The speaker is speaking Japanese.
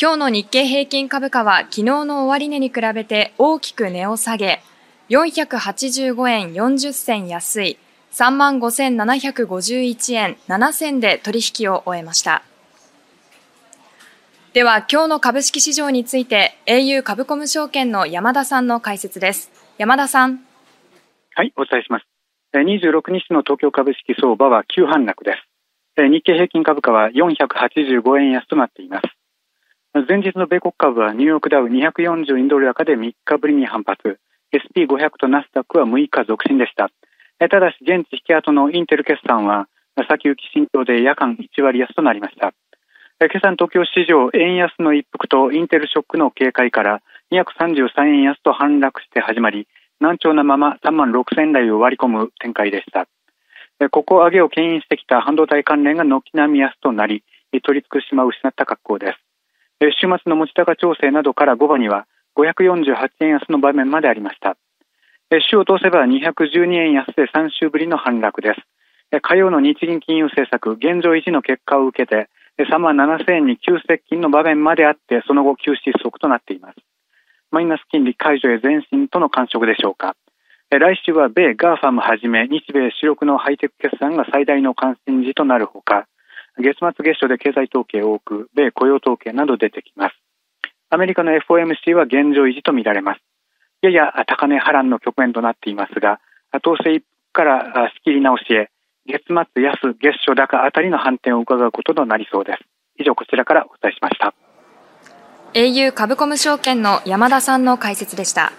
今日の日経平均株価は昨日の終値に比べて大きく値を下げ、485円40銭安い35,751円7銭で取引を終えました。では今日の株式市場について au 株コム証券の山田さんの解説です。山田さん。はい、お伝えします。26日の東京株式相場は急反落です。日経平均株価は485円安となっています。前日の米国株はニューヨークダウ242ドル高で3日ぶりに反発。SP500 とナスダックは6日続伸でした。ただし現地引き跡のインテル決算は先行き慎重で夜間1割安となりました。今朝の東京市場円安の一服とインテルショックの警戒から233円安と反落して始まり難聴なまま3万6000円台を割り込む展開でした。ここ上げを牽引してきた半導体関連が軒並み安となり取り付く島を失った格好です。週末の持ち高調整などから午後には548円安の場面までありました。週を通せば212円安で3週ぶりの反落です。火曜の日銀金融政策現状維持の結果を受けて3万7000円に急接近の場面まであってその後急失速となっています。マイナス金利解除へ前進との感触でしょうか。来週は米 GAFAM はじめ日米主力のハイテク決算が最大の関心事となるほか月末月初で経済統計多く、米雇用統計など出てきます。アメリカの FOMC は現状維持とみられます。やや高値波乱の局面となっていますが、騰勢から仕切り直しへ、月末安、月初高あたりの反転を伺うこととなりそうです。以上、こちらからお伝えしました。au 株コム証券の山田さんの解説でした。